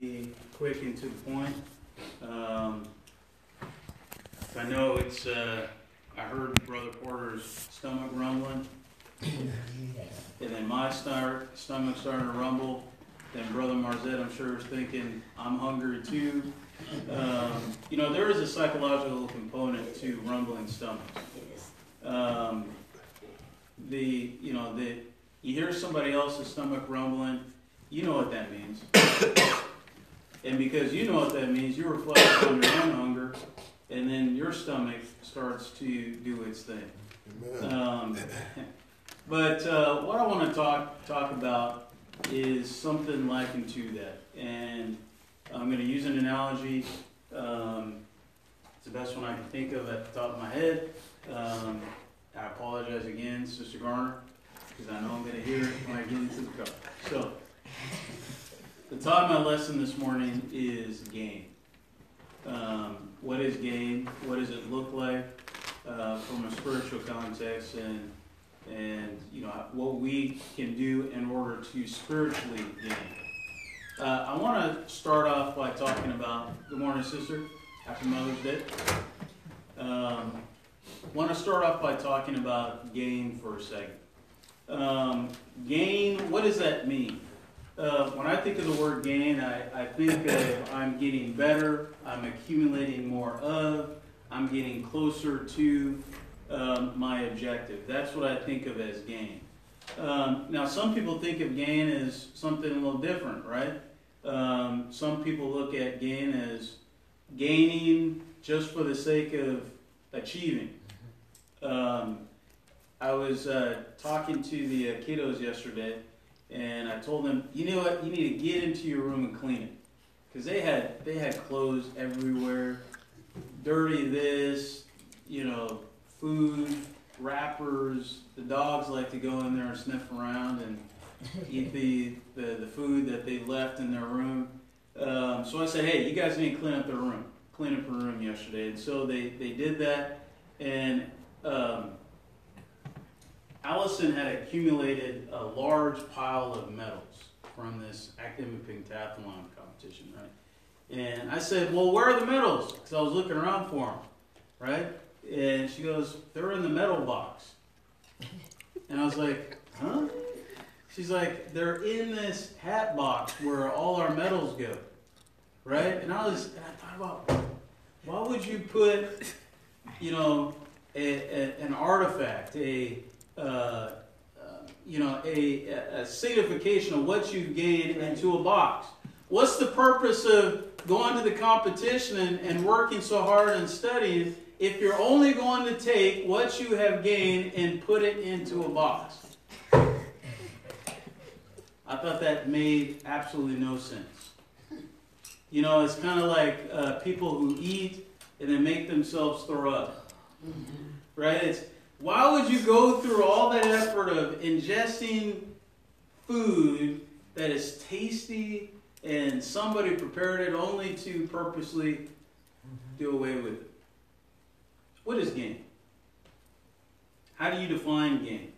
Be quick and to the point. Um, I know it's, uh, I heard Brother Porter's stomach rumbling. And then my start, stomach starting to rumble. Then Brother Marzette, I'm sure, is thinking, I'm hungry too. Um, you know, there is a psychological component to rumbling stomachs. Um, the, you know, the, you hear somebody else's stomach rumbling, you know what that means. And because you know what that means, you reflect on your own hunger, and then your stomach starts to do its thing. Um, but uh, what I want to talk talk about is something likened to that, and I'm going to use an analogy. Um, it's the best one I can think of at the top of my head. Um, I apologize again, Sister Garner, because I know I'm going to hear it when I get into the car. So, the title of my lesson this morning is gain. Um, what is gain? What does it look like uh, from a spiritual context, and and you know what we can do in order to spiritually gain? Uh, I want to start off by talking about. Good morning, sister. Happy Mother's Day. Um, want to start off by talking about gain for a second. Um, gain. What does that mean? Uh, when I think of the word gain, I, I think of I'm getting better, I'm accumulating more of, I'm getting closer to um, my objective. That's what I think of as gain. Um, now, some people think of gain as something a little different, right? Um, some people look at gain as gaining just for the sake of achieving. Um, I was uh, talking to the uh, kiddos yesterday and I told them, you know what, you need to get into your room and clean it, because they had they had clothes everywhere, dirty this, you know, food, wrappers. The dogs like to go in there and sniff around and eat the, the, the food that they left in their room. Um, so I said, hey, you guys need to clean up their room, clean up their room yesterday, and so they they did that, and. Um, Allison had accumulated a large pile of medals from this academic pentathlon competition, right? And I said, "Well, where are the medals?" Because I was looking around for them, right? And she goes, "They're in the medal box." And I was like, "Huh?" She's like, "They're in this hat box where all our medals go, right?" And I was, and I thought about, why would you put, you know, a, a, an artifact, a uh, uh, you know, a, a signification of what you've gained into a box. What's the purpose of going to the competition and, and working so hard and studying if you're only going to take what you have gained and put it into a box? I thought that made absolutely no sense. You know, it's kind of like uh, people who eat and then make themselves throw up. Right? It's why would you go through all that effort of ingesting food that is tasty and somebody prepared it only to purposely do away with it? What is gain? How do you define gain?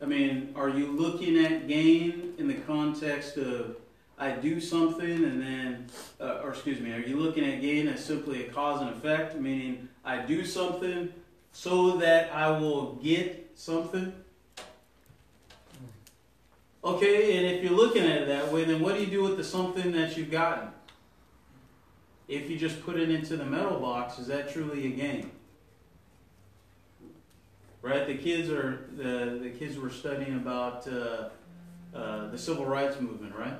I mean, are you looking at gain in the context of I do something and then, uh, or excuse me, are you looking at gain as simply a cause and effect, meaning I do something so that I will get something? Okay, and if you're looking at it that way, then what do you do with the something that you've gotten? If you just put it into the medal box, is that truly a gain? Right? The kids are the the kids were studying about uh, uh, the civil rights movement, right?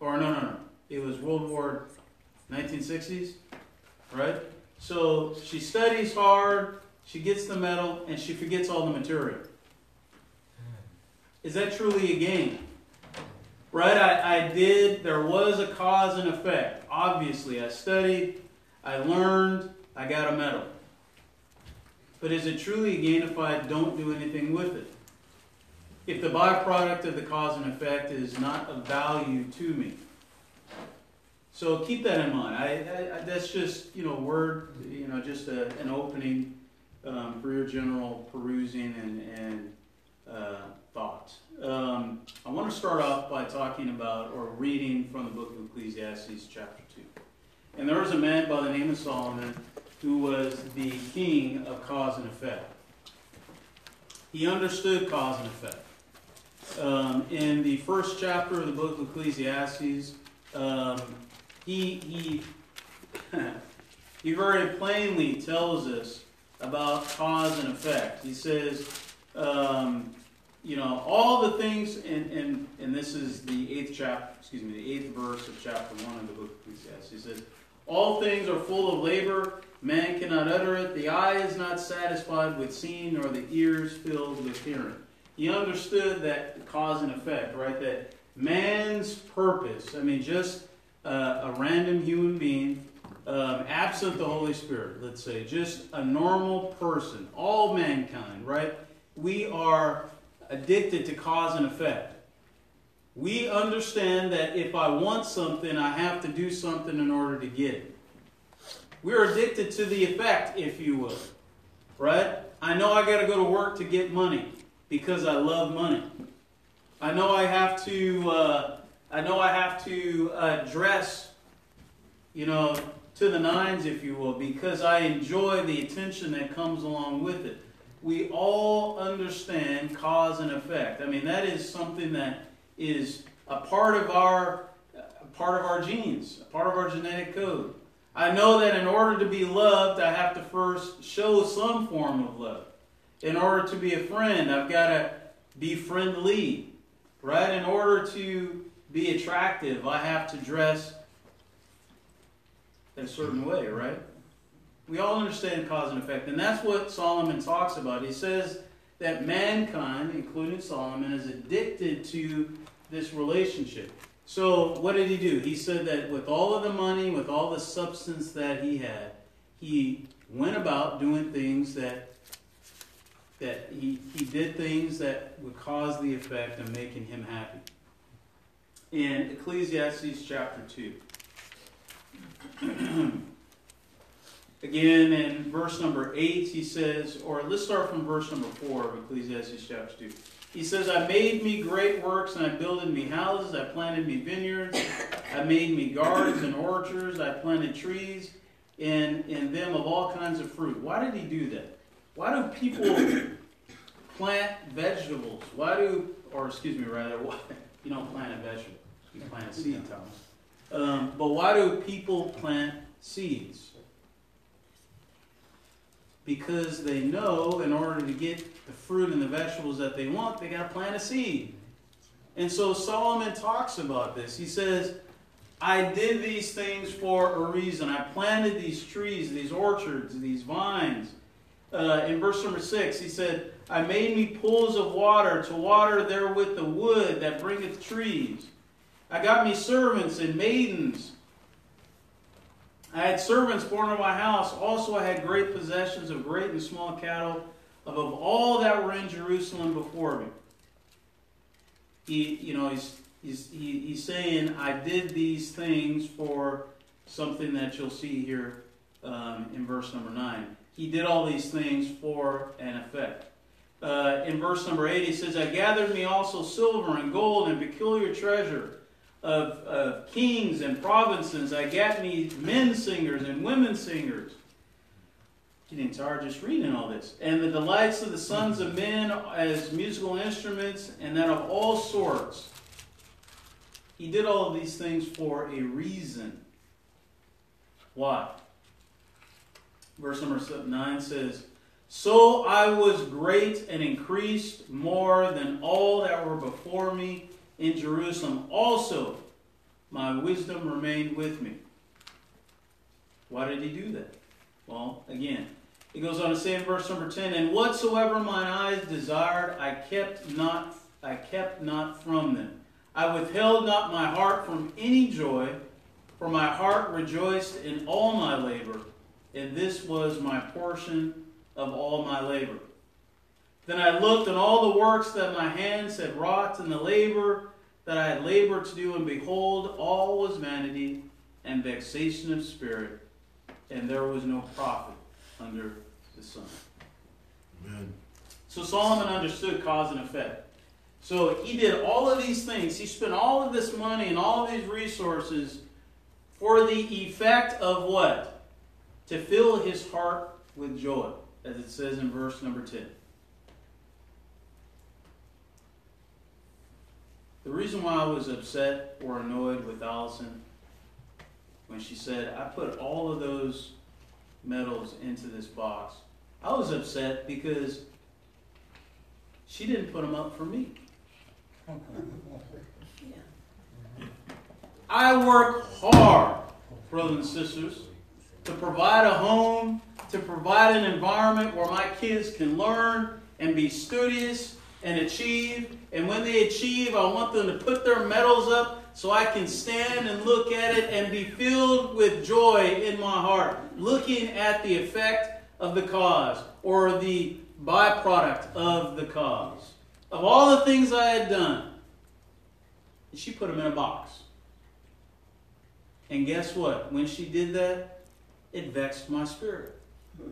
Or no, no, no. It was World War 1960s, right? So she studies hard, she gets the medal, and she forgets all the material. Is that truly a gain? Right? I, I did, there was a cause and effect. Obviously, I studied, I learned, I got a medal. But is it truly a gain if I don't do anything with it? If the byproduct of the cause and effect is not of value to me? So keep that in mind. I, I, that's just, you know, word, you know, just a, an opening um, for your general perusing and, and uh, thought. Um, I want to start off by talking about or reading from the book of Ecclesiastes, chapter 2. And there was a man by the name of Solomon who was the king of cause and effect. He understood cause and effect. Um, in the first chapter of the book of Ecclesiastes, um, he, he, he very plainly tells us about cause and effect. He says, um, you know, all the things, and, and, and this is the eighth chapter, excuse me, the eighth verse of chapter 1 of the book of Ecclesiastes. He says, All things are full of labor, man cannot utter it, the eye is not satisfied with seeing, nor the ears filled with hearing. He understood that cause and effect, right? That man's purpose, I mean, just uh, a random human being, um, absent the Holy Spirit, let's say, just a normal person, all mankind, right? We are addicted to cause and effect. We understand that if I want something, I have to do something in order to get it. We're addicted to the effect, if you will. Right? I know I got to go to work to get money because I love money. I know I have to. Uh, I know I have to uh, dress, you know, to the nines, if you will, because I enjoy the attention that comes along with it we all understand cause and effect. I mean, that is something that is a part of our part of our genes, a part of our genetic code. I know that in order to be loved, I have to first show some form of love. In order to be a friend, I've got to be friendly, right? In order to be attractive, I have to dress in a certain way, right? We all understand cause and effect, and that's what Solomon talks about. He says that mankind, including Solomon, is addicted to this relationship. So, what did he do? He said that with all of the money, with all the substance that he had, he went about doing things that that he, he did things that would cause the effect of making him happy. In Ecclesiastes chapter 2. Again, in verse number 8, he says, or let's start from verse number 4 of Ecclesiastes chapter 2. He says, I made me great works, and I builded me houses, I planted me vineyards, I made me gardens and orchards, I planted trees, and in them of all kinds of fruit. Why did he do that? Why do people plant vegetables? Why do, or excuse me, rather, why, you don't plant a vegetable, you plant a seed, Thomas. Um, but why do people plant seeds? because they know in order to get the fruit and the vegetables that they want, they got to plant a seed. And so Solomon talks about this. He says, I did these things for a reason. I planted these trees, these orchards, these vines. Uh, in verse number 6, he said, I made me pools of water to water therewith the wood that bringeth trees. I got me servants and maidens I had servants born in my house. Also, I had great possessions of great and small cattle, above all that were in Jerusalem before me. He, you know, he's, he's, he, he's saying, I did these things for something that you'll see here um, in verse number 9. He did all these things for an effect. Uh, in verse number 8, he says, I gathered me also silver and gold and peculiar treasure of, of kings and provinces. I got me men singers and women singers. Getting tired just reading all this. And the delights of the sons of men as musical instruments, and that of all sorts. He did all of these things for a reason. Why? Verse number 9 says, So I was great and increased more than all that were before me in Jerusalem. Also, my wisdom remained with me. Why did he do that? Well, again, he goes on to say in verse number 10, And whatsoever mine eyes desired, I kept not I kept not from them. I withheld not my heart from any joy, for my heart rejoiced in all my labor, and this was my portion of all my labor. Then I looked on all the works that my hands had wrought, and the labor that I had labored to do, and behold, all was vanity and vexation of spirit, and there was no profit under the sun. Amen. So Solomon understood cause and effect. So he did all of these things. He spent all of this money and all of these resources for the effect of what? To fill his heart with joy, as it says in verse number 10. The reason why I was upset or annoyed with Allison when she said, I put all of those medals into this box, I was upset because she didn't put them up for me. I work hard, brothers and sisters, to provide a home, to provide an environment where my kids can learn and be studious and achieve. And when they achieve, I want them to put their medals up so I can stand and look at it and be filled with joy in my heart, looking at the effect of the cause or the byproduct of the cause. Of all the things I had done, she put them in a box. And guess what? When she did that, it vexed my spirit.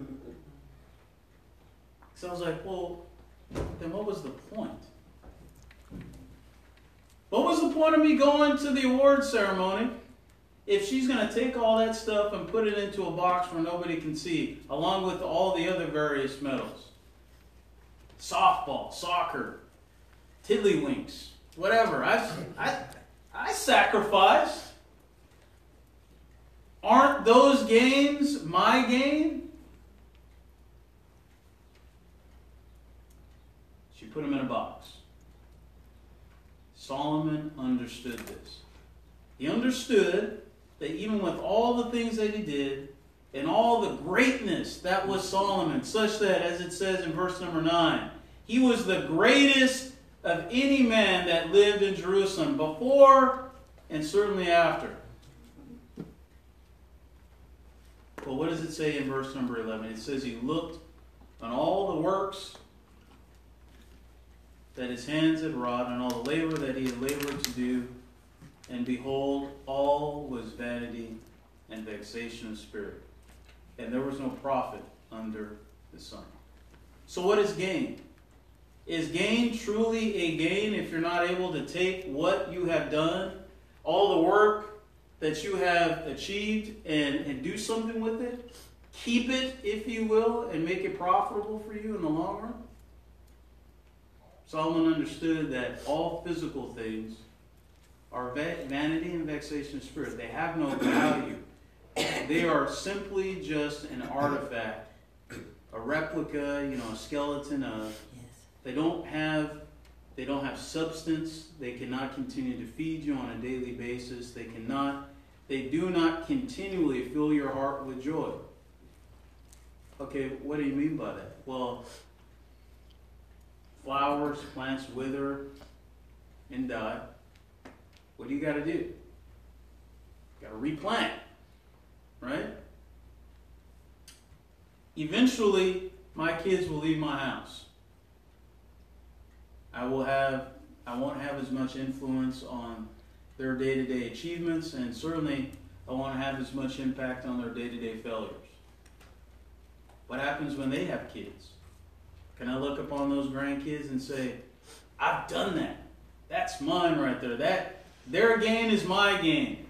So I was like, well, then what was the point? What was the point of me going to the award ceremony if she's going to take all that stuff and put it into a box where nobody can see, along with all the other various medals? Softball, soccer, tiddlywinks, whatever. I, I, I sacrificed. Aren't those games my game? Put them in a box. Solomon understood this. He understood that even with all the things that he did, and all the greatness that was Solomon, such that, as it says in verse number 9, he was the greatest of any man that lived in Jerusalem before and certainly after. Well, what does it say in verse number 11? It says he looked on all the works that his hands had wrought, and all the labor that he had labored to do, and behold, all was vanity and vexation of spirit. And there was no profit under the sun. So, what is gain? Is gain truly a gain if you're not able to take what you have done, all the work that you have achieved, and, and do something with it? Keep it, if you will, and make it profitable for you in the long run? Solomon understood that all physical things are vanity and vexation of spirit. They have no value. They are simply just an artifact, a replica, you know, a skeleton of they don't have they don't have substance. They cannot continue to feed you on a daily basis. They cannot they do not continually fill your heart with joy. Okay, what do you mean by that? Well, flowers, plants wither and die. What do you got to do? Got to replant, right? Eventually, my kids will leave my house. I will have I won't have as much influence on their day-to-day achievements and certainly I won't have as much impact on their day-to-day failures. What happens when they have kids? Can I look upon those grandkids and say, I've done that. That's mine right there. That their gain is my gain.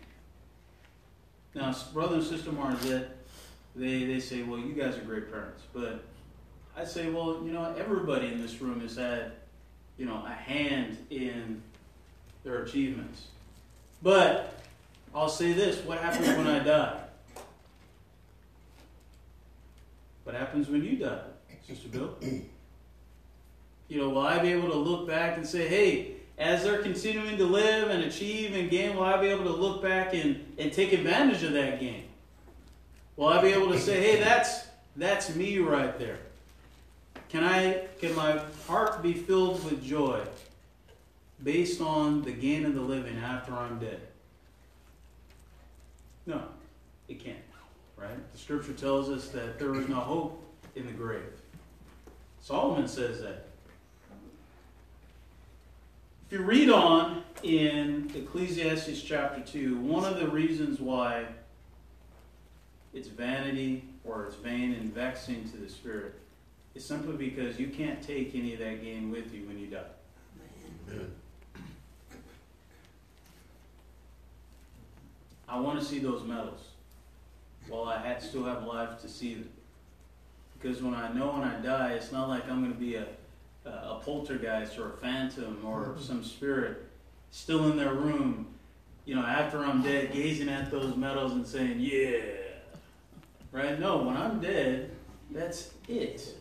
Now, brother and sister Marzette, they, they say, well, you guys are great parents. But I say, well, you know, everybody in this room has had you know, a hand in their achievements. But I'll say this what happens when I die? What happens when you die, Sister Bill? You know, will I be able to look back and say, hey, as they're continuing to live and achieve and gain, will I be able to look back and, and take advantage of that gain? Will I be able to say, hey, that's that's me right there? Can I can my heart be filled with joy based on the gain of the living after I'm dead? No, it can't. Right? The scripture tells us that there is no hope in the grave. Solomon says that. If you read on in Ecclesiastes chapter 2, one of the reasons why it's vanity or it's vain and vexing to the spirit is simply because you can't take any of that gain with you when you die. I want to see those medals while I had, still have life to see them. Because when I know when I die, it's not like I'm going to be a, a poltergeist or a phantom or mm-hmm. some spirit still in their room, you know, after I'm dead, gazing at those medals and saying, yeah. Right? No, when I'm dead, that's it.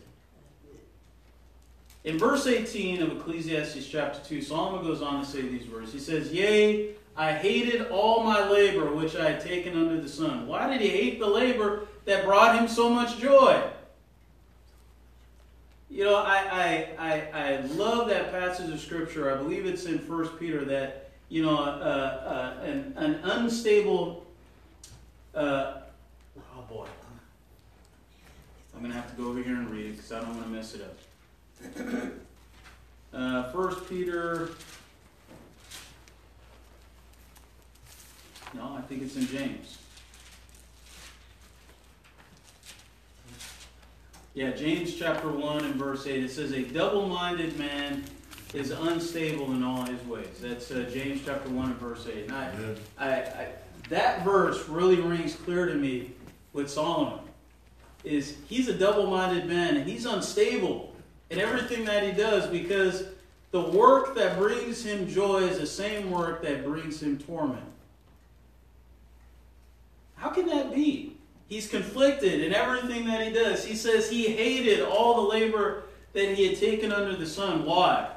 In verse 18 of Ecclesiastes chapter 2, Solomon goes on to say these words. He says, Yea, I hated all my labor which I had taken under the sun. Why did he hate the labor that brought him so much joy? You know, I, I, I, I love that passage of Scripture. I believe it's in First Peter that, you know, uh, uh, an, an unstable, uh, oh boy. I'm going to have to go over here and read it because I don't want to mess it up. Uh, First Peter No, I think it's in James. Yeah, James chapter 1 and verse 8. It says, A double minded man is unstable in all his ways. That's uh, James chapter 1 and verse 8. And I, I, I, that verse really rings clear to me with Solomon. Is he's a double minded man and he's unstable in everything that he does because the work that brings him joy is the same work that brings him torment. How can that be? He's conflicted in everything that he does. He says he hated all the labor that he had taken under the sun. Why?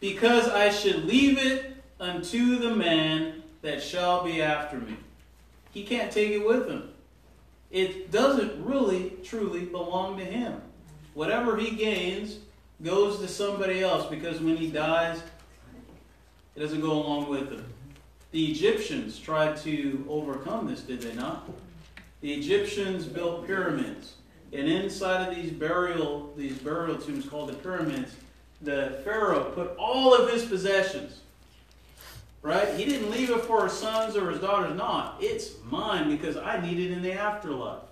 Because I should leave it unto the man that shall be after me. He can't take it with him. It doesn't really, truly belong to him. Whatever he gains goes to somebody else because when he dies, it doesn't go along with him. The Egyptians tried to overcome this, did they not? The Egyptians built pyramids. And inside of these burial, these burial tombs called the pyramids, the Pharaoh put all of his possessions. Right? He didn't leave it for his sons or his daughters. Not. It's mine because I need it in the afterlife.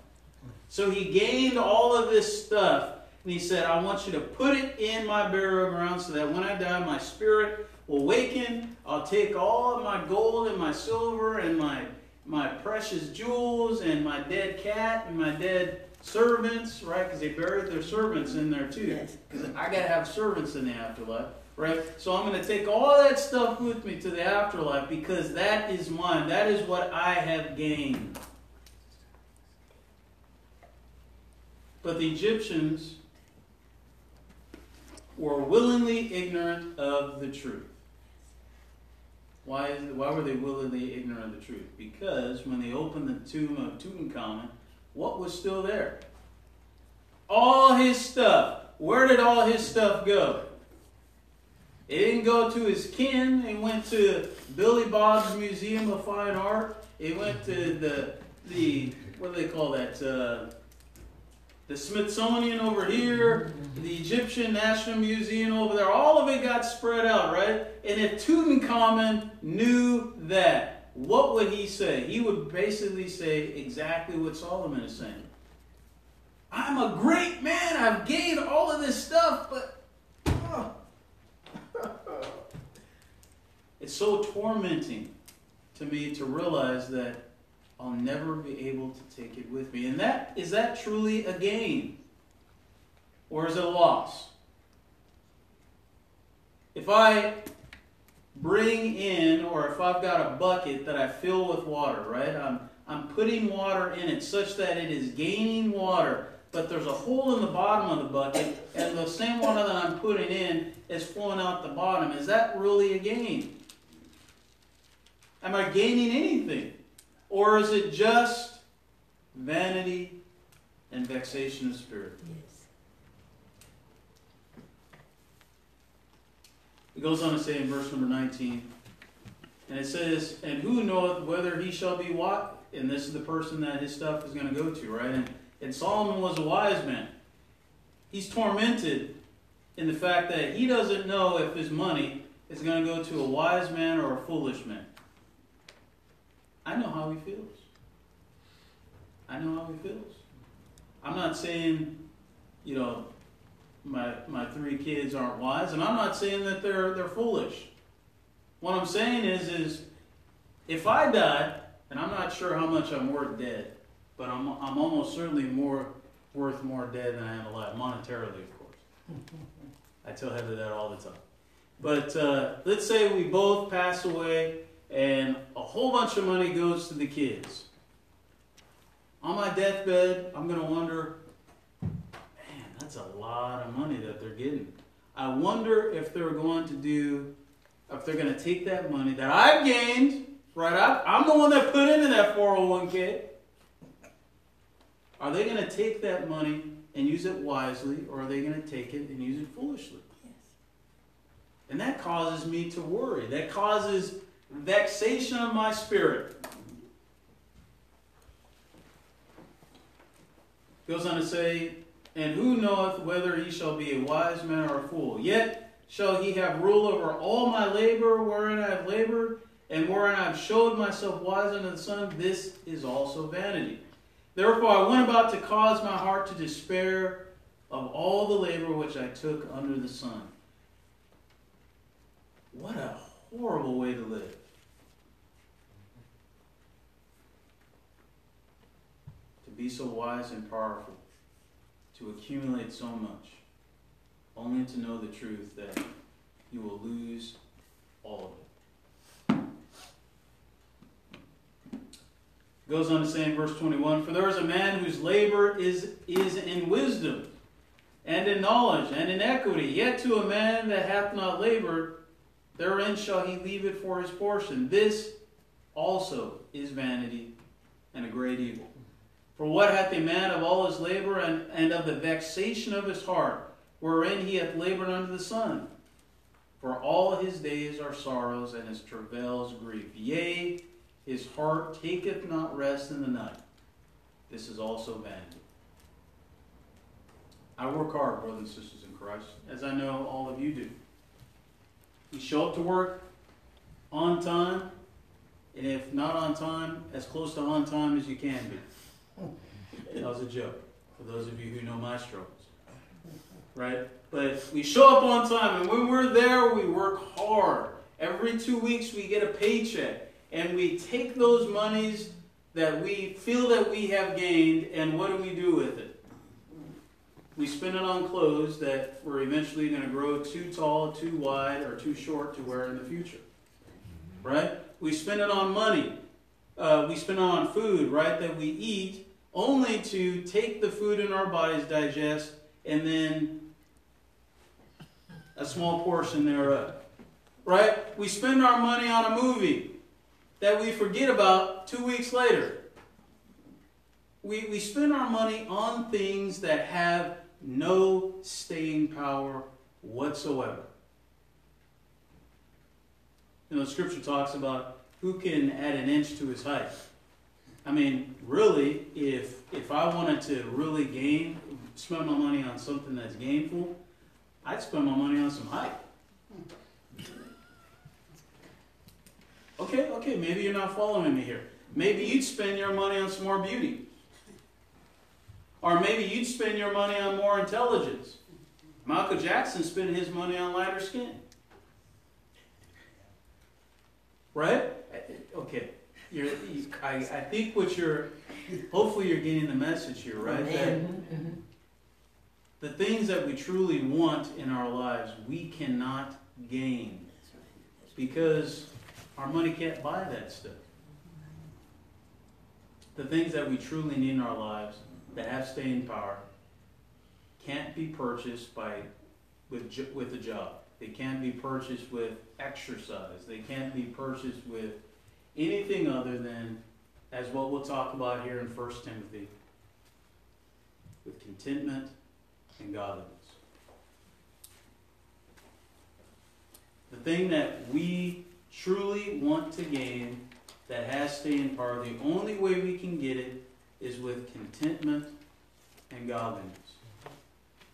So he gained all of this stuff. And he said, I want you to put it in my burial ground so that when I die, my spirit will waken. I'll take all of my gold and my silver and my, my precious jewels and my dead cat and my dead servants, right? Because they buried their servants in there too. Because I got to have servants in the afterlife, right? So I'm going to take all that stuff with me to the afterlife because that is mine. That is what I have gained. But the Egyptians were willingly ignorant of the truth. Why, is, why were they willingly ignorant of the truth? Because when they opened the tomb of Tutankhamun, what was still there? All his stuff. Where did all his stuff go? It didn't go to his kin. It went to Billy Bob's Museum of Fine Art. It went to the the what do they call that? Uh, the Smithsonian over here, the Egyptian National Museum over there, all of it got spread out, right? And if Tutankhamun knew that, what would he say? He would basically say exactly what Solomon is saying. I'm a great man. I've gained all of this stuff, but oh. it's so tormenting to me to realize that I'll never be able to take it with me. And that is that truly a gain? Or is it a loss? If I bring in, or if I've got a bucket that I fill with water, right? I'm, I'm putting water in it such that it is gaining water, but there's a hole in the bottom of the bucket, and the same water that I'm putting in is flowing out the bottom. Is that really a gain? Am I gaining anything? Or is it just vanity and vexation of spirit? Yes. It goes on to say in verse number 19, and it says, And who knoweth whether he shall be what? And this is the person that his stuff is going to go to, right? And, and Solomon was a wise man. He's tormented in the fact that he doesn't know if his money is going to go to a wise man or a foolish man. I know how he feels. I know how he feels. I'm not saying, you know, my my three kids aren't wise, and I'm not saying that they're they're foolish. What I'm saying is, is if I die, and I'm not sure how much I'm worth dead, but I'm, I'm almost certainly more worth more dead than I am alive, monetarily, of course. I tell Heather that all the time. But uh, let's say we both pass away and a whole bunch of money goes to the kids. On my deathbed, I'm going to wonder, man, that's a lot of money that they're getting. I wonder if they're going to do, if they're going to take that money that I've gained, right? I, I'm the one that put into that 401k. Are they going to take that money and use it wisely, or are they going to take it and use it foolishly? Yes. And that causes me to worry. That causes vexation of my spirit. Goes on to say, And who knoweth whether he shall be a wise man or a fool? Yet shall he have rule over all my labor wherein I have labored, and wherein I have showed myself wise unto the Son. This is also vanity. Therefore I went about to cause my heart to despair of all the labor which I took under the sun. What a horrible way to live. To be so wise and powerful, to accumulate so much, only to know the truth that you will lose all of it. Goes on to say in verse 21 For there is a man whose labor is, is in wisdom, and in knowledge, and in equity. Yet to a man that hath not labored, therein shall he leave it for his portion. This also is vanity and a great evil. For what hath a man of all his labor and, and of the vexation of his heart, wherein he hath labored under the sun? For all his days are sorrows, and his travails grief. Yea, his heart taketh not rest in the night. This is also vanity. I work hard, brothers and sisters in Christ, as I know all of you do. Show up to work on time, and if not on time, as close to on time as you can be. That was a joke for those of you who know my struggles. Right? But we show up on time, and when we're there, we work hard. Every two weeks, we get a paycheck, and we take those monies that we feel that we have gained, and what do we do with it? We spend it on clothes that we're eventually going to grow too tall, too wide, or too short to wear in the future. Right? We spend it on money. Uh, we spend it on food, right, that we eat only to take the food in our bodies, digest, and then a small portion thereof. Right? We spend our money on a movie that we forget about two weeks later. We, we spend our money on things that have no staying power whatsoever. You know, Scripture talks about who can add an inch to his height. I mean, really, if if I wanted to really gain, spend my money on something that's gainful, I'd spend my money on some height. Okay, okay, maybe you're not following me here. Maybe you'd spend your money on some more beauty. Or maybe you'd spend your money on more intelligence. Michael Jackson spent his money on lighter skin. Right? Okay. You're, you, I, I think what you're, hopefully you're getting the message here, right? Mm-hmm. That mm-hmm. Mm-hmm. the things that we truly want in our lives, we cannot gain because our money can't buy that stuff. The things that we truly need in our lives, that have staying power can't be purchased by with with a job. They can't be purchased with exercise. They can't be purchased with anything other than, as what we'll talk about here in 1 Timothy, with contentment and godliness. The thing that we truly want to gain that has staying power, the only way we can get it is with contentment and godliness.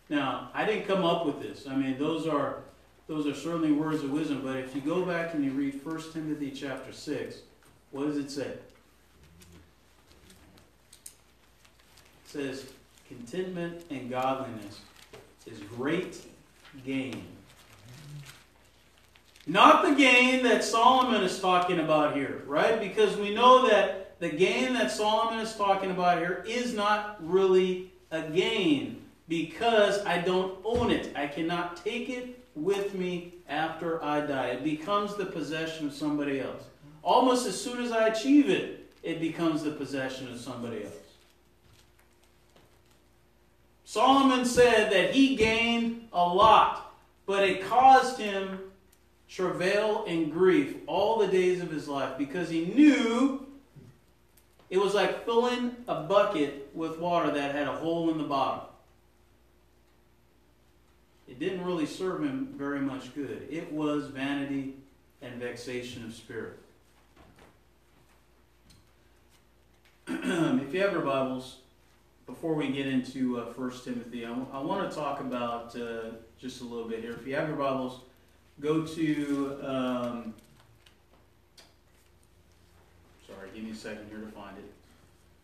Now, I didn't come up with this. I mean, those are those are certainly words of wisdom, but if you go back and you read 1 Timothy chapter 6, what does it say? It says, contentment and godliness is great gain. Not the gain that Solomon is talking about here, right? Because we know that the gain that Solomon is talking about here is not really a gain because I don't own it. I cannot take it with me after I die. It becomes the possession of somebody else. Almost as soon as I achieve it, it becomes the possession of somebody else. Solomon said that he gained a lot, but it caused him travail and grief all the days of his life because he knew it was like filling a bucket with water that had a hole in the bottom. It didn't really serve him very much good. It was vanity and vexation of spirit. if you have your Bibles, before we get into uh, 1 Timothy, I, w- I want to talk about uh, just a little bit here. If you have your Bibles, go to. Um, sorry, give me a second here to find it.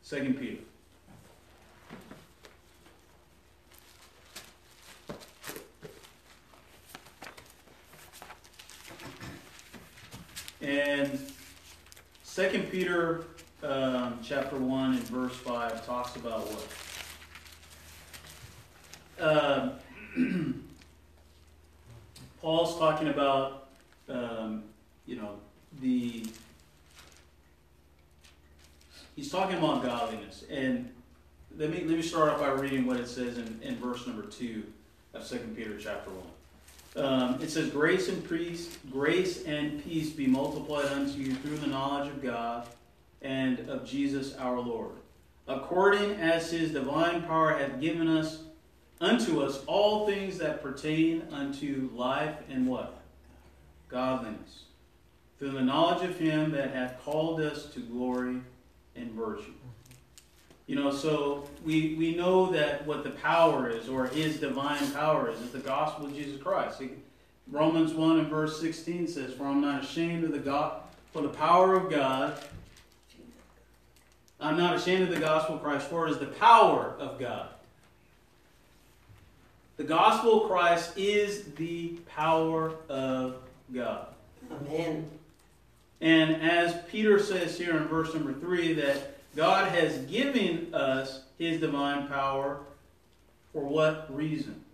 Second Peter. And Second Peter um, chapter 1 and verse 5 talks about what? Uh, Paul's talking about, um, you know, the. He's talking about godliness. And let me, let me start off by reading what it says in, in verse number 2 of 2 Peter chapter 1. Um, it says, "Grace and peace, grace and peace be multiplied unto you through the knowledge of God and of Jesus our Lord, according as His divine power hath given us unto us all things that pertain unto life and what godliness, through the knowledge of Him that hath called us to glory and virtue." You know, so we, we know that what the power is, or his divine power is, is the gospel of Jesus Christ. Romans 1 and verse 16 says, For I'm not ashamed of the God for the power of God. I'm not ashamed of the gospel of Christ, for it is the power of God. The gospel of Christ is the power of God. Amen. And as Peter says here in verse number 3, that God has given us his divine power for what reason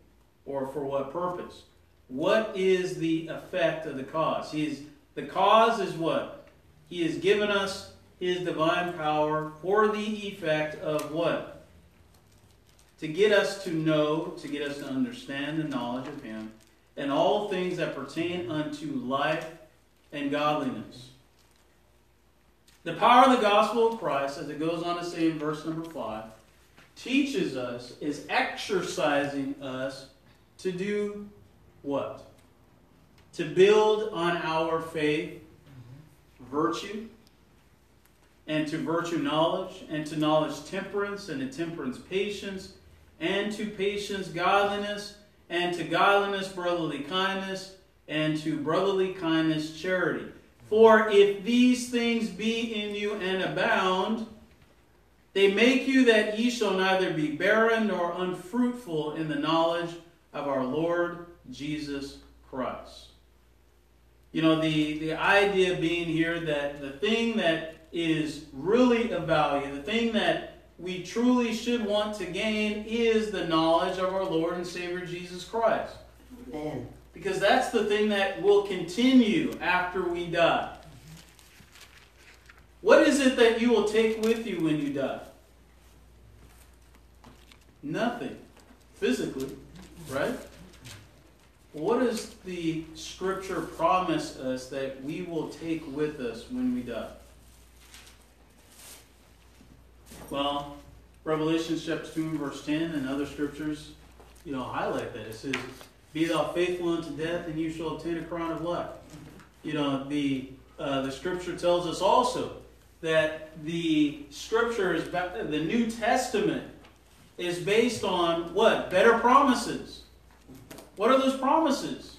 or for what purpose? What is the effect of the cause? He is, the cause is what? He has given us his divine power for the effect of what? To get us to know, to get us to understand the knowledge of him, and all things that pertain unto life and godliness. The power of the gospel of Christ, as it goes on to say in verse number 5, teaches us, is exercising us to do what? To build on our faith, virtue, and to virtue knowledge, and to knowledge temperance, and to temperance patience, and to patience godliness, and to godliness brotherly kindness, and to brotherly kindness charity. For if these things be in you and abound, they make you that ye shall neither be barren nor unfruitful in the knowledge of our Lord Jesus Christ. You know, the, the idea being here that the thing that is really of value, the thing that we truly should want to gain is the knowledge of our Lord and Savior Jesus Christ. Amen. Because that's the thing that will continue after we die. What is it that you will take with you when you die? Nothing. Physically, right? What does the scripture promise us that we will take with us when we die? Well, Revelation chapter 2 verse 10 and other scriptures, you know, highlight that. It says, Be thou faithful unto death, and you shall obtain a crown of life. You know, the uh, the scripture tells us also that the scripture is the New Testament is based on what? Better promises. What are those promises?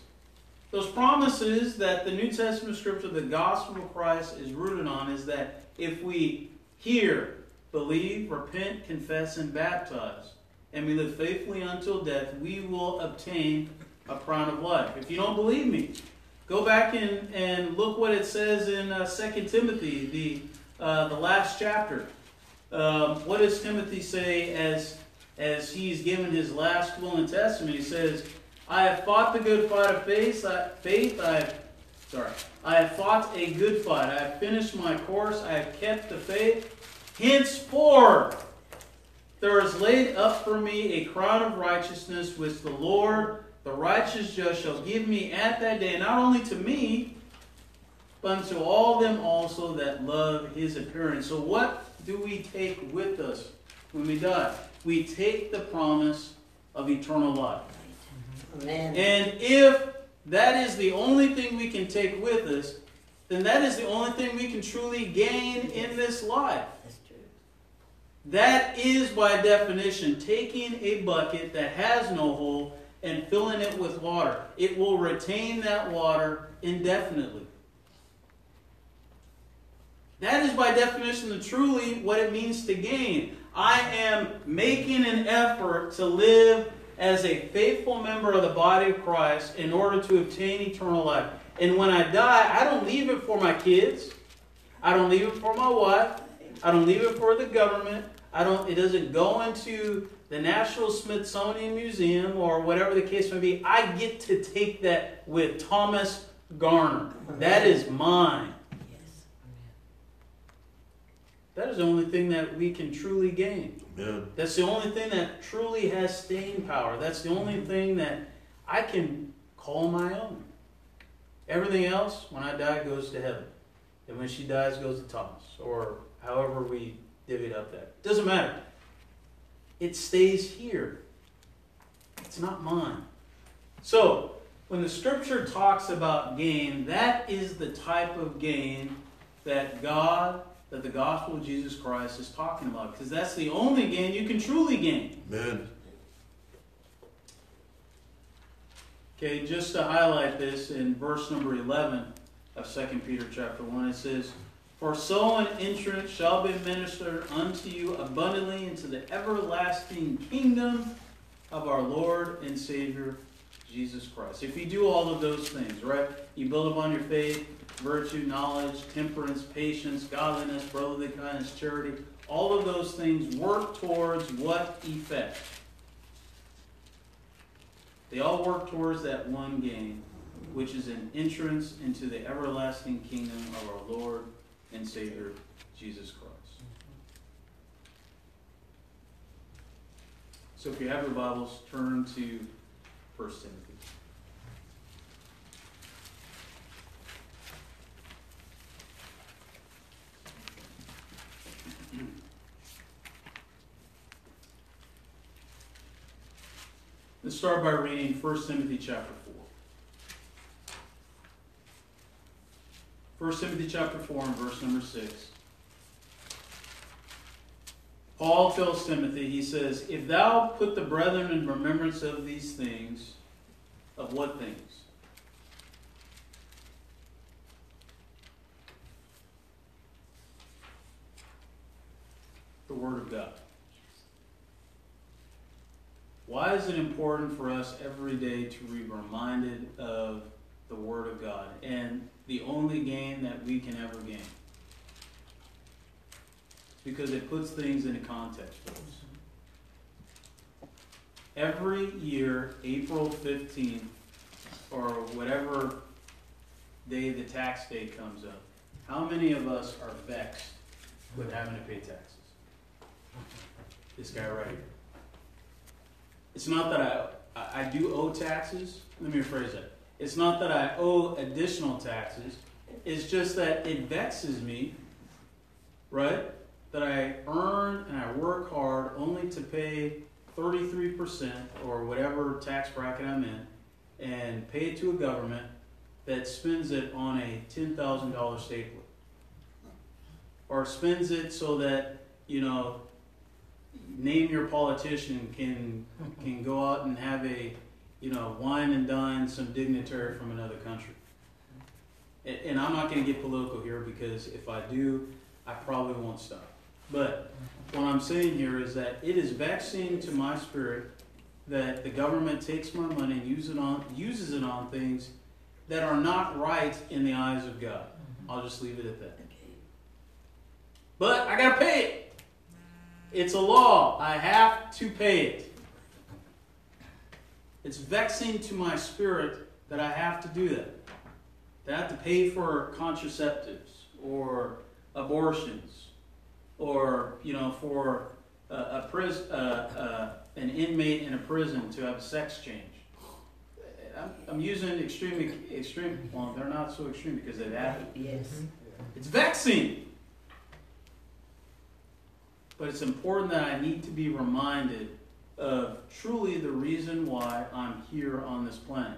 Those promises that the New Testament scripture, the gospel of Christ, is rooted on is that if we hear, believe, repent, confess, and baptize, and we live faithfully until death, we will obtain crown of life. If you don't believe me, Go back and, and look what it says in uh, 2 Timothy, the, uh, the last chapter. Um, what does Timothy say as, as he's given his last will and testament? He says, I have fought the good fight of faith. I, faith I have, sorry, I have fought a good fight. I have finished my course. I have kept the faith. Henceforth, there is laid up for me a crown of righteousness, which the Lord, the righteous judge, shall give me at that day, not only to me, but unto all them also that love his appearance. So, what do we take with us when we die? We take the promise of eternal life. Amen. And if that is the only thing we can take with us, then that is the only thing we can truly gain in this life. That is, by definition, taking a bucket that has no hole and filling it with water. It will retain that water indefinitely. That is, by definition, truly what it means to gain. I am making an effort to live as a faithful member of the body of Christ in order to obtain eternal life. And when I die, I don't leave it for my kids. I don't leave it for my wife. I don't leave it for the government. I don't it doesn't go into the National Smithsonian Museum or whatever the case may be. I get to take that with Thomas Garner. That is mine. Yes. That is the only thing that we can truly gain. Amen. That's the only thing that truly has staying power. That's the only mm-hmm. thing that I can call my own. Everything else, when I die, goes to heaven. And when she dies, goes to Thomas. Or however we divvied up that. Doesn't matter. It stays here. It's not mine. So, when the scripture talks about gain, that is the type of gain that God, that the gospel of Jesus Christ is talking about. Because that's the only gain you can truly gain. Amen. Okay, just to highlight this in verse number 11 of 2 Peter chapter 1, it says, For so an entrance shall be ministered unto you abundantly into the everlasting kingdom of our Lord and Savior Jesus Christ. If you do all of those things, right? You build upon your faith, virtue, knowledge, temperance, patience, godliness, brotherly kindness, charity, all of those things work towards what effect? They all work towards that one gain, which is an entrance into the everlasting kingdom of our Lord and Savior, Jesus Christ. So if you have your Bibles, turn to 1 Timothy. Let's start by reading 1 Timothy chapter 4. 1 Timothy chapter 4 and verse number 6. Paul tells Timothy, he says, If thou put the brethren in remembrance of these things, of what things? The Word of God. Why is it important for us every day to be reminded of the Word of God and the only gain that we can ever gain? Because it puts things into context for us. Every year, April 15th, or whatever day the tax day comes up, how many of us are vexed with having to pay taxes? This guy right here. It's not that I, I do owe taxes. Let me rephrase that. It's not that I owe additional taxes. It's just that it vexes me, right? That I earn and I work hard only to pay 33% or whatever tax bracket I'm in and pay it to a government that spends it on a $10,000 stapler. Or spends it so that, you know, name your politician can can go out and have a you know wine and dine some dignitary from another country. And, and I'm not going to get political here because if I do, I probably won't stop. But what I'm saying here is that it is vexing to my spirit that the government takes my money and uses it on uses it on things that are not right in the eyes of God. Mm-hmm. I'll just leave it at that. But I gotta pay it. It's a law. I have to pay it. It's vexing to my spirit that I have to do that. That I have to pay for contraceptives or abortions or, you know, for a, a pris- uh, uh, an inmate in a prison to have a sex change. I'm, I'm using extreme, extreme, well, they're not so extreme because they've happened. Yes. It's vexing. But it's important that I need to be reminded of truly the reason why I'm here on this planet.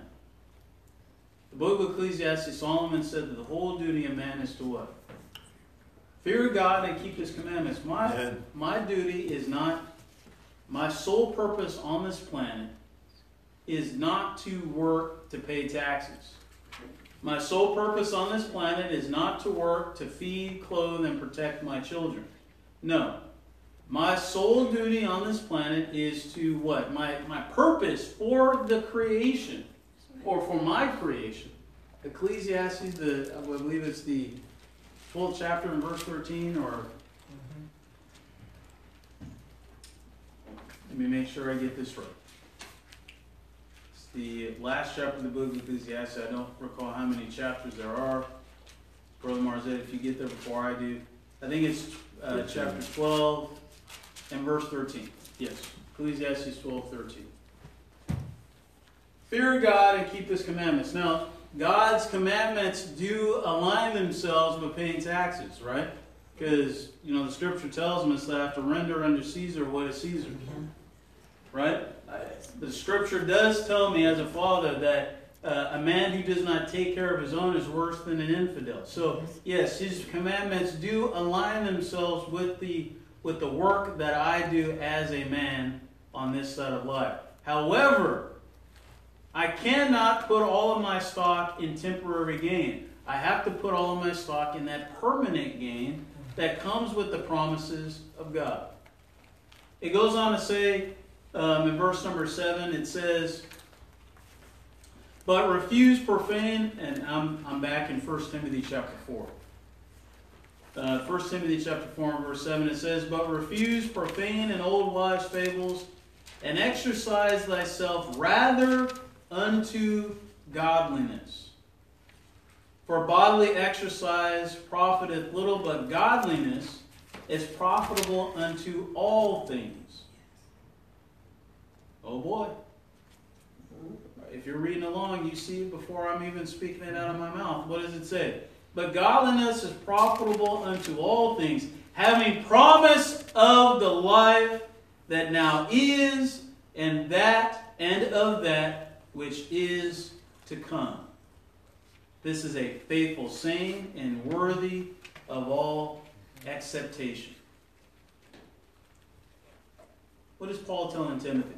The book of Ecclesiastes, Solomon said that the whole duty of man is to what? Fear God and keep his commandments. My, Amen. my duty is not, my sole purpose on this planet is not to work to pay taxes. My sole purpose on this planet is not to work to feed, clothe, and protect my children. No. My sole duty on this planet is to what? My, my purpose for the creation, or for my creation. Ecclesiastes, the I believe it's the 12th chapter in verse 13, or let me make sure I get this right. It's the last chapter of the book of Ecclesiastes. I don't recall how many chapters there are. Brother Marzette, if you get there before I do, I think it's uh, chapter 12 and verse 13. Yes, Ecclesiastes 12, 13. Fear God and keep his commandments. Now, God's commandments do align themselves with paying taxes, right? Because, you know, the scripture tells us that I have to render unto Caesar what is Caesar's right? The scripture does tell me as a father that uh, a man who does not take care of his own is worse than an infidel. So yes, his commandments do align themselves with the with the work that I do as a man on this side of life. However, I cannot put all of my stock in temporary gain. I have to put all of my stock in that permanent gain that comes with the promises of God. It goes on to say, um, in verse number seven, it says, "But refuse profane." And I'm I'm back in 1 Timothy chapter four. Uh, 1 Timothy chapter four and verse seven, it says, "But refuse profane and old wives' fables, and exercise thyself rather unto godliness." For bodily exercise profiteth little, but godliness is profitable unto all things. Oh boy. If you're reading along, you see it before I'm even speaking it out of my mouth. What does it say? But godliness is profitable unto all things, having promise of the life that now is, and that, and of that which is to come. This is a faithful saying and worthy of all acceptation. What is Paul telling Timothy?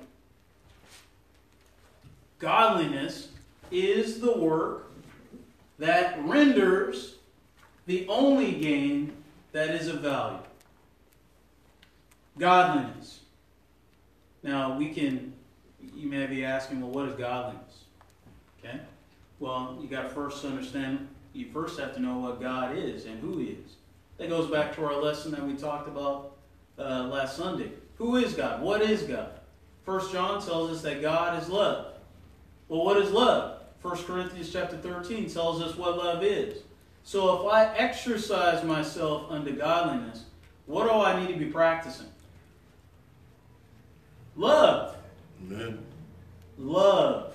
Godliness is the work that renders the only gain that is of value. Godliness. Now, we can, you may be asking, well, what is godliness? Okay? Well, you got to first understand, you first have to know what God is and who He is. That goes back to our lesson that we talked about uh, last Sunday. Who is God? What is God? First John tells us that God is love. Well, what is love? 1 Corinthians chapter 13 tells us what love is. So if I exercise myself unto godliness, what do I need to be practicing? Love. Amen. Love.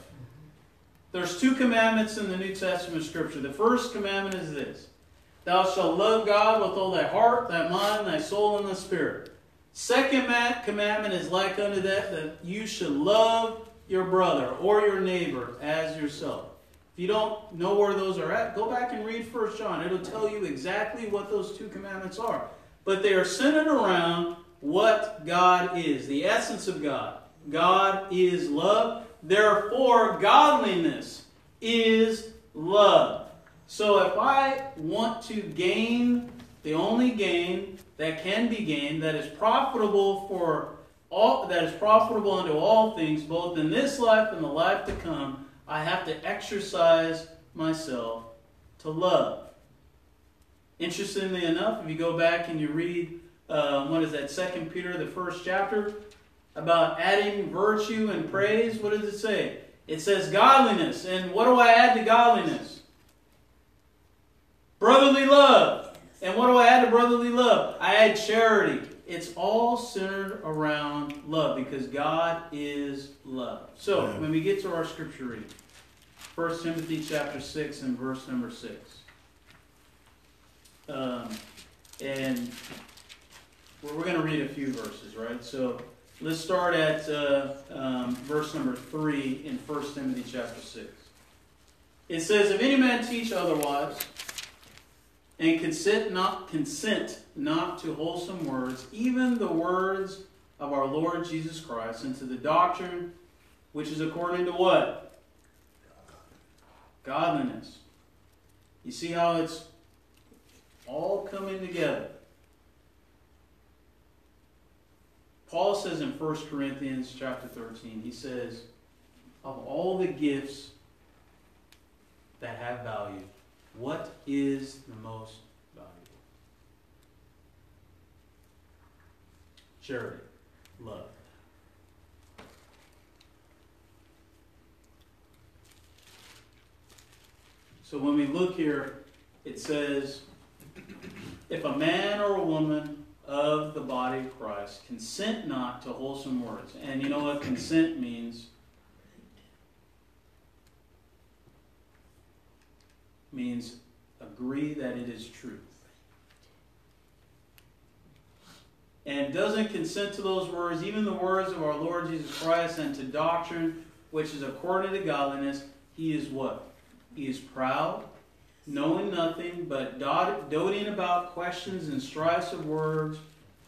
There's two commandments in the New Testament scripture. The first commandment is this Thou shalt love God with all thy heart, thy mind, thy soul, and thy spirit. Second ma- commandment is like unto that, that you should love your brother or your neighbor as yourself. If you don't know where those are at, go back and read First John. It'll tell you exactly what those two commandments are. But they are centered around what God is, the essence of God. God is love. Therefore, godliness is love. So if I want to gain the only gain that can be gained, that is profitable for all that is profitable unto all things, both in this life and the life to come, I have to exercise myself to love. Interestingly enough, if you go back and you read, uh, what is that, Second Peter, the first chapter, about adding virtue and praise, what does it say? It says godliness. And what do I add to godliness? Brotherly love. And what do I add to brotherly love? I add charity. It's all centered around love because God is love. So, when we get to our scripture reading, 1 Timothy chapter 6 and verse number 6. Um, and we're, we're going to read a few verses, right? So, let's start at uh, um, verse number 3 in 1 Timothy chapter 6. It says, If any man teach otherwise, and consent not consent not to wholesome words, even the words of our Lord Jesus Christ, and to the doctrine which is according to what? Godliness. You see how it's all coming together. Paul says in 1 Corinthians chapter 13, he says, of all the gifts that have value, what is the most valuable? Charity, love. So when we look here, it says, if a man or a woman of the body of Christ consent not to wholesome words, and you know what consent means? Means agree that it is truth. And doesn't consent to those words, even the words of our Lord Jesus Christ, and to doctrine which is according to godliness, he is what? He is proud, knowing nothing, but doting about questions and strifes of words.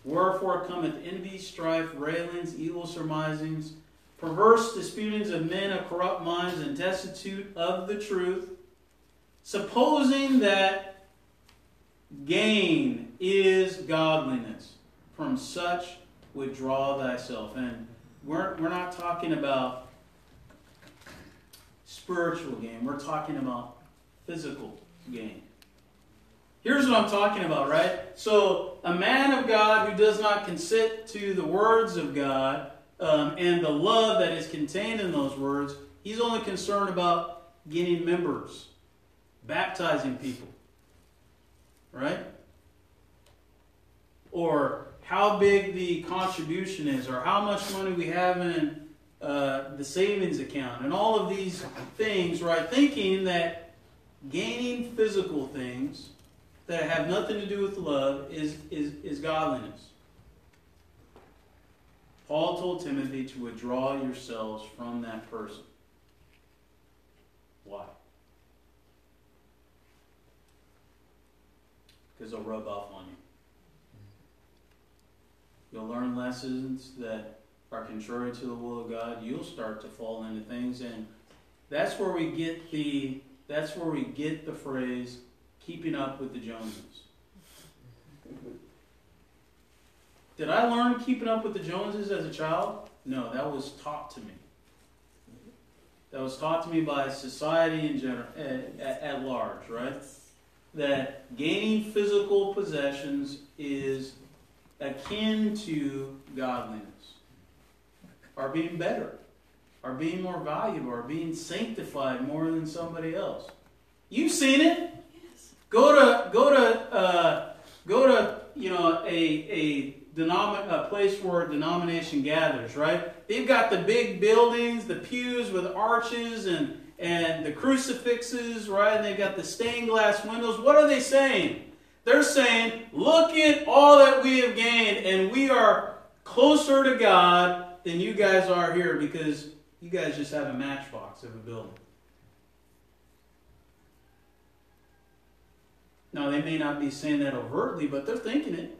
Wherefore cometh envy, strife, railings, evil surmisings, perverse disputings of men of corrupt minds, and destitute of the truth Supposing that gain is godliness, from such withdraw thyself. And we're, we're not talking about spiritual gain, we're talking about physical gain. Here's what I'm talking about, right? So, a man of God who does not consent to the words of God um, and the love that is contained in those words, he's only concerned about gaining members baptizing people. Right? Or how big the contribution is, or how much money we have in uh, the savings account, and all of these things, right? Thinking that gaining physical things that have nothing to do with love is, is, is godliness. Paul told Timothy to withdraw yourselves from that person. Why? Because they'll rub off on you. You'll learn lessons that are contrary to the will of God. You'll start to fall into things, and that's where we get the that's where we get the phrase "keeping up with the Joneses." Did I learn keeping up with the Joneses as a child? No, that was taught to me. That was taught to me by society in general, at, at, at large, right? That gaining physical possessions is akin to godliness, or being better, or being more valuable, or being sanctified more than somebody else. You've seen it. Yes. Go to go to uh, go to you know a a denomin- a place where a denomination gathers. Right? They've got the big buildings, the pews with arches and and the crucifixes, right? And they've got the stained glass windows. What are they saying? They're saying, look at all that we have gained, and we are closer to God than you guys are here because you guys just have a matchbox of a building. Now, they may not be saying that overtly, but they're thinking it.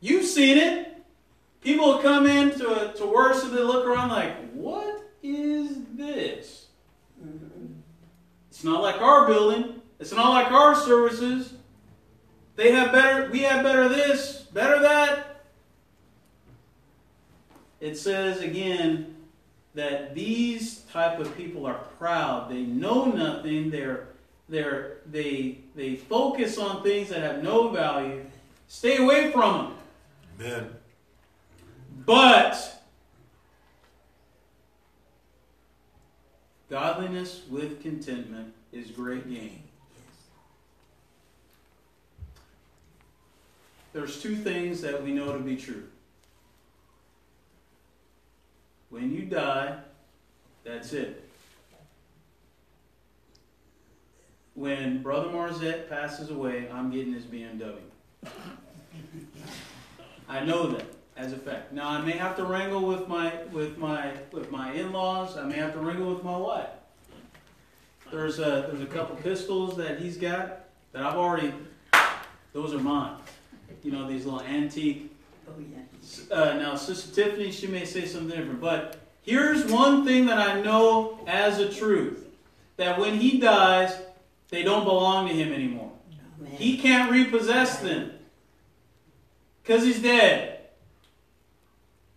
You've seen it. People come in to, to worship, they look around like, what is this? It's not like our building. It's not like our services. They have better, we have better this, better that. It says again, that these type of people are proud. They know nothing. They're they're they they focus on things that have no value. Stay away from them. Amen. But godliness with contentment is great gain. There's two things that we know to be true. When you die, that's it. When Brother Marzette passes away, I'm getting his BMW. I know that as a fact. Now I may have to wrangle with my with my with my in-laws. I may have to wrangle with my wife. There's a there's a couple pistols that he's got that I've already. Those are mine. You know these little antique. Oh, yeah. Uh, now Sister Tiffany, she may say something different, but here's one thing that I know as a truth: that when he dies, they don't belong to him anymore. Amen. He can't repossess them because he's dead.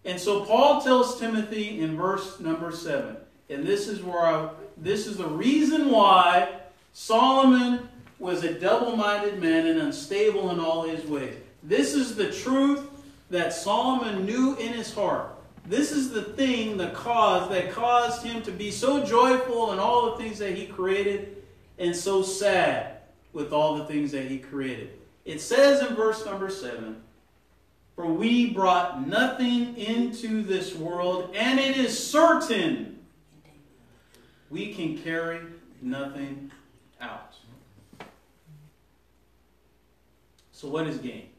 And so Paul tells Timothy in verse number seven, and this is where I, this is the reason why Solomon was a double-minded man and unstable in all his ways. This is the truth that Solomon knew in his heart. This is the thing, the cause that caused him to be so joyful in all the things that he created and so sad with all the things that he created. It says in verse number 7 For we brought nothing into this world, and it is certain we can carry nothing out. So, what is gain?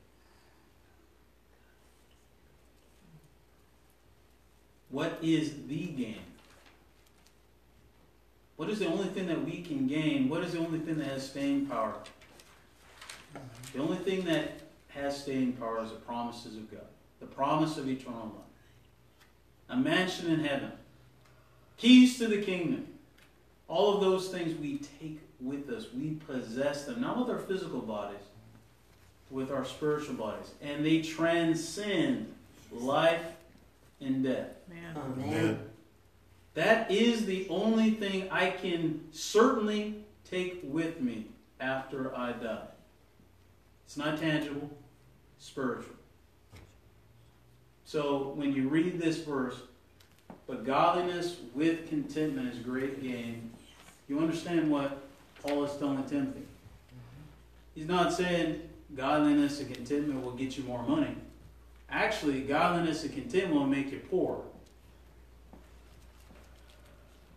What is the gain? What is the only thing that we can gain? What is the only thing that has staying power? The only thing that has staying power is the promises of God, the promise of eternal life, a mansion in heaven, keys to the kingdom. All of those things we take with us, we possess them, not with our physical bodies, with our spiritual bodies, and they transcend life and death. Amen. That is the only thing I can certainly take with me after I die. It's not tangible, spiritual. So when you read this verse, but godliness with contentment is great gain, you understand what Paul is telling Timothy. He's not saying godliness and contentment will get you more money. Actually, godliness and contentment will make you poor.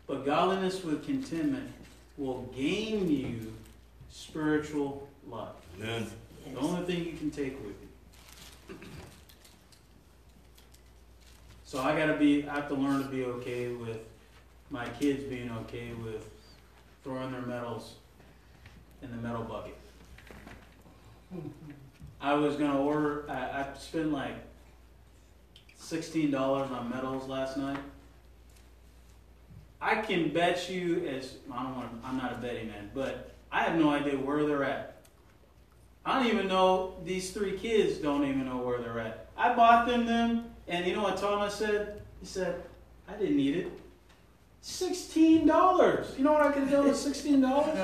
But godliness with contentment will gain you spiritual life. Amen. The only thing you can take with you. So I gotta be, I have to learn to be okay with my kids being okay with throwing their medals in the medal bucket. I was gonna order, I, I spent like sixteen dollars on medals last night. I can bet you as, I don't want, I'm not a betting man, but I have no idea where they're at. I don't even know, these three kids don't even know where they're at. I bought them them, and you know what Thomas said? He said, I didn't need it. Sixteen dollars. You know what I could have done with sixteen dollars?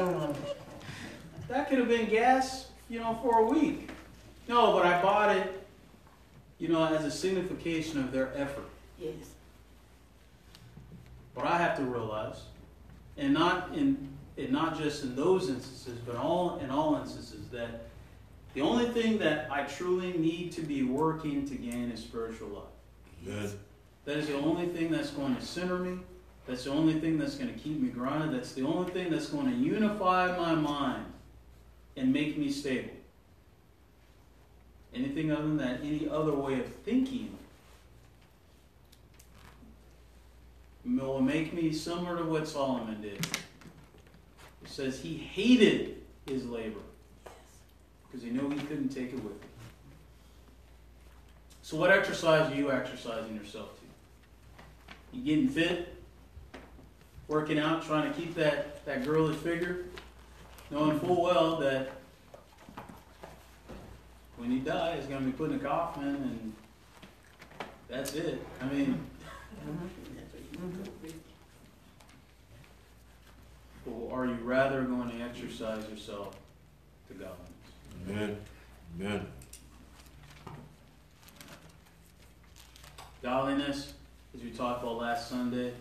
That could have been gas, you know, for a week. No, but I bought it, you know, as a signification of their effort. Yes. But I have to realize, and not in, and not just in those instances, but all in all instances, that the only thing that I truly need to be working to gain is spiritual life. Amen. That is the only thing that's going to center me. That's the only thing that's going to keep me grounded. That's the only thing that's going to unify my mind and make me stable. Anything other than that, any other way of thinking will make me similar to what Solomon did. It says he hated his labor because he knew he couldn't take it with him. So, what exercise are you exercising yourself to? You getting fit? Working out, trying to keep that, that girlish figure? Knowing full well that when you die, it's going to be put in a coffin and that's it. I mean, Or are you rather going to exercise yourself to godliness? Amen. Amen. Godliness, as we talked about last Sunday,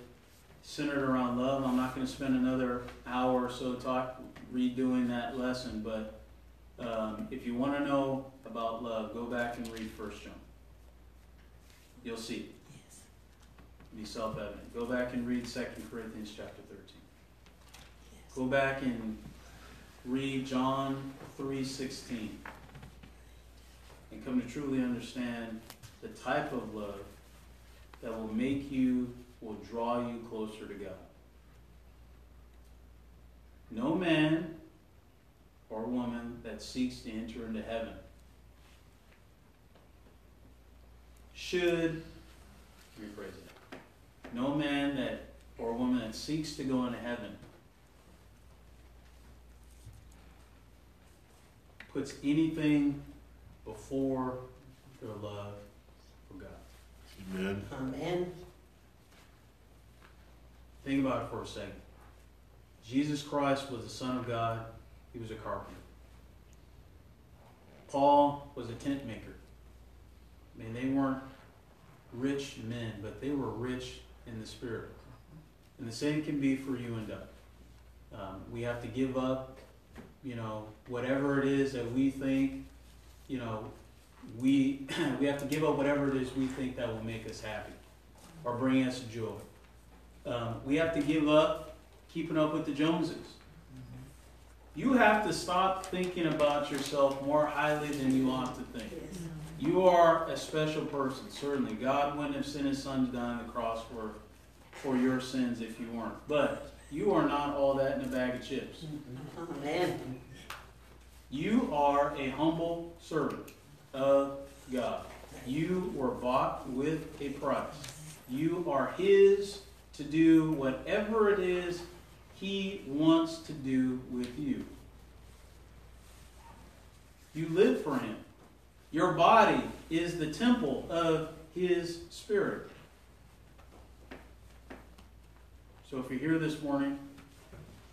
centered around love. I'm not going to spend another hour or so talk redoing that lesson, but um, if you want to know about love, go back and read First John. You'll see. Yes. It'll be self-evident. Go back and read Second Corinthians chapter 13. Yes. Go back and read John 3:16 and come to truly understand the type of love that will make you will draw you closer to God. No man or woman that seeks to enter into heaven should rephrase it. No man that or woman that seeks to go into heaven puts anything before their love. Amen. Amen. Think about it for a second. Jesus Christ was the Son of God, he was a carpenter. Paul was a tent maker. I mean, they weren't rich men, but they were rich in the Spirit. And the same can be for you and I. Um, we have to give up, you know, whatever it is that we think, you know, we we have to give up whatever it is we think that will make us happy or bring us joy. Um, we have to give up keeping up with the Joneses. You have to stop thinking about yourself more highly than you ought to think. You are a special person, certainly. God wouldn't have sent his son to die on the cross for, for your sins if you weren't. But you are not all that in a bag of chips. Amen. You are a humble servant of God. You were bought with a price. You are His to do whatever it is He wants to do with you. You live for Him. Your body is the temple of His Spirit. So if you're here this morning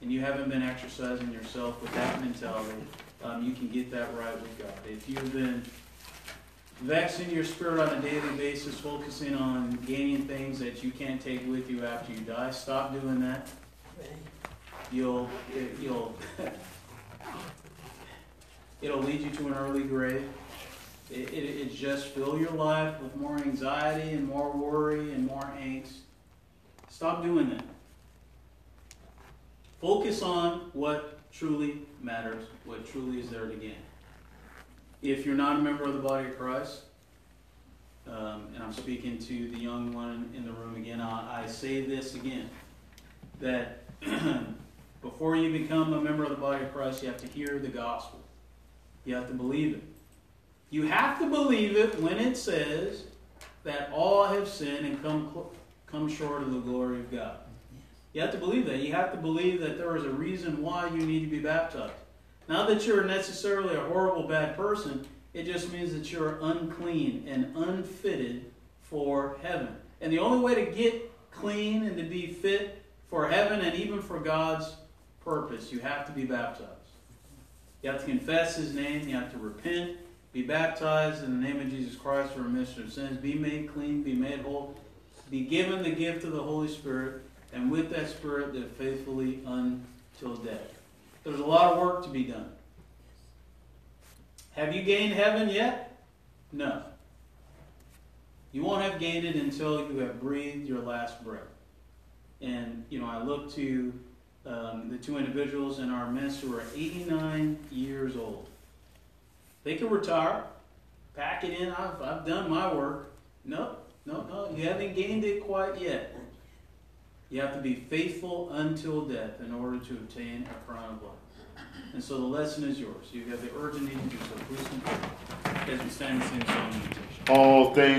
and you haven't been exercising yourself with that mentality, um, you can get that right with God. If you've been vexing your spirit on a daily basis, focusing on gaining things that you can't take with you after you die, stop doing that. You'll, it, you'll, it'll lead you to an early grave. It, it, it just fill your life with more anxiety and more worry and more angst. Stop doing that. Focus on what truly matters, what truly is there to gain. If you're not a member of the body of Christ, um, and I'm speaking to the young one in the room again, I, I say this again that before you become a member of the body of Christ, you have to hear the gospel. You have to believe it. You have to believe it when it says that all have sinned and come, come short of the glory of God. You have to believe that. You have to believe that there is a reason why you need to be baptized. Not that you're necessarily a horrible bad person, it just means that you're unclean and unfitted for heaven. And the only way to get clean and to be fit for heaven and even for God's purpose, you have to be baptized. You have to confess His name, you have to repent, be baptized in the name of Jesus Christ for remission of sins, be made clean, be made whole, be given the gift of the Holy Spirit, and with that Spirit live faithfully until death. There's a lot of work to be done. Have you gained heaven yet? No. You won't have gained it until you have breathed your last breath. And, you know, I look to um, the two individuals in our midst who are 89 years old. They can retire, pack it in. I've, I've done my work. No, no, no. You haven't gained it quite yet. You have to be faithful until death in order to obtain a crown of life. And so the lesson is yours. You have the urgent need to do so. Please continue as we stand and sing song. All things.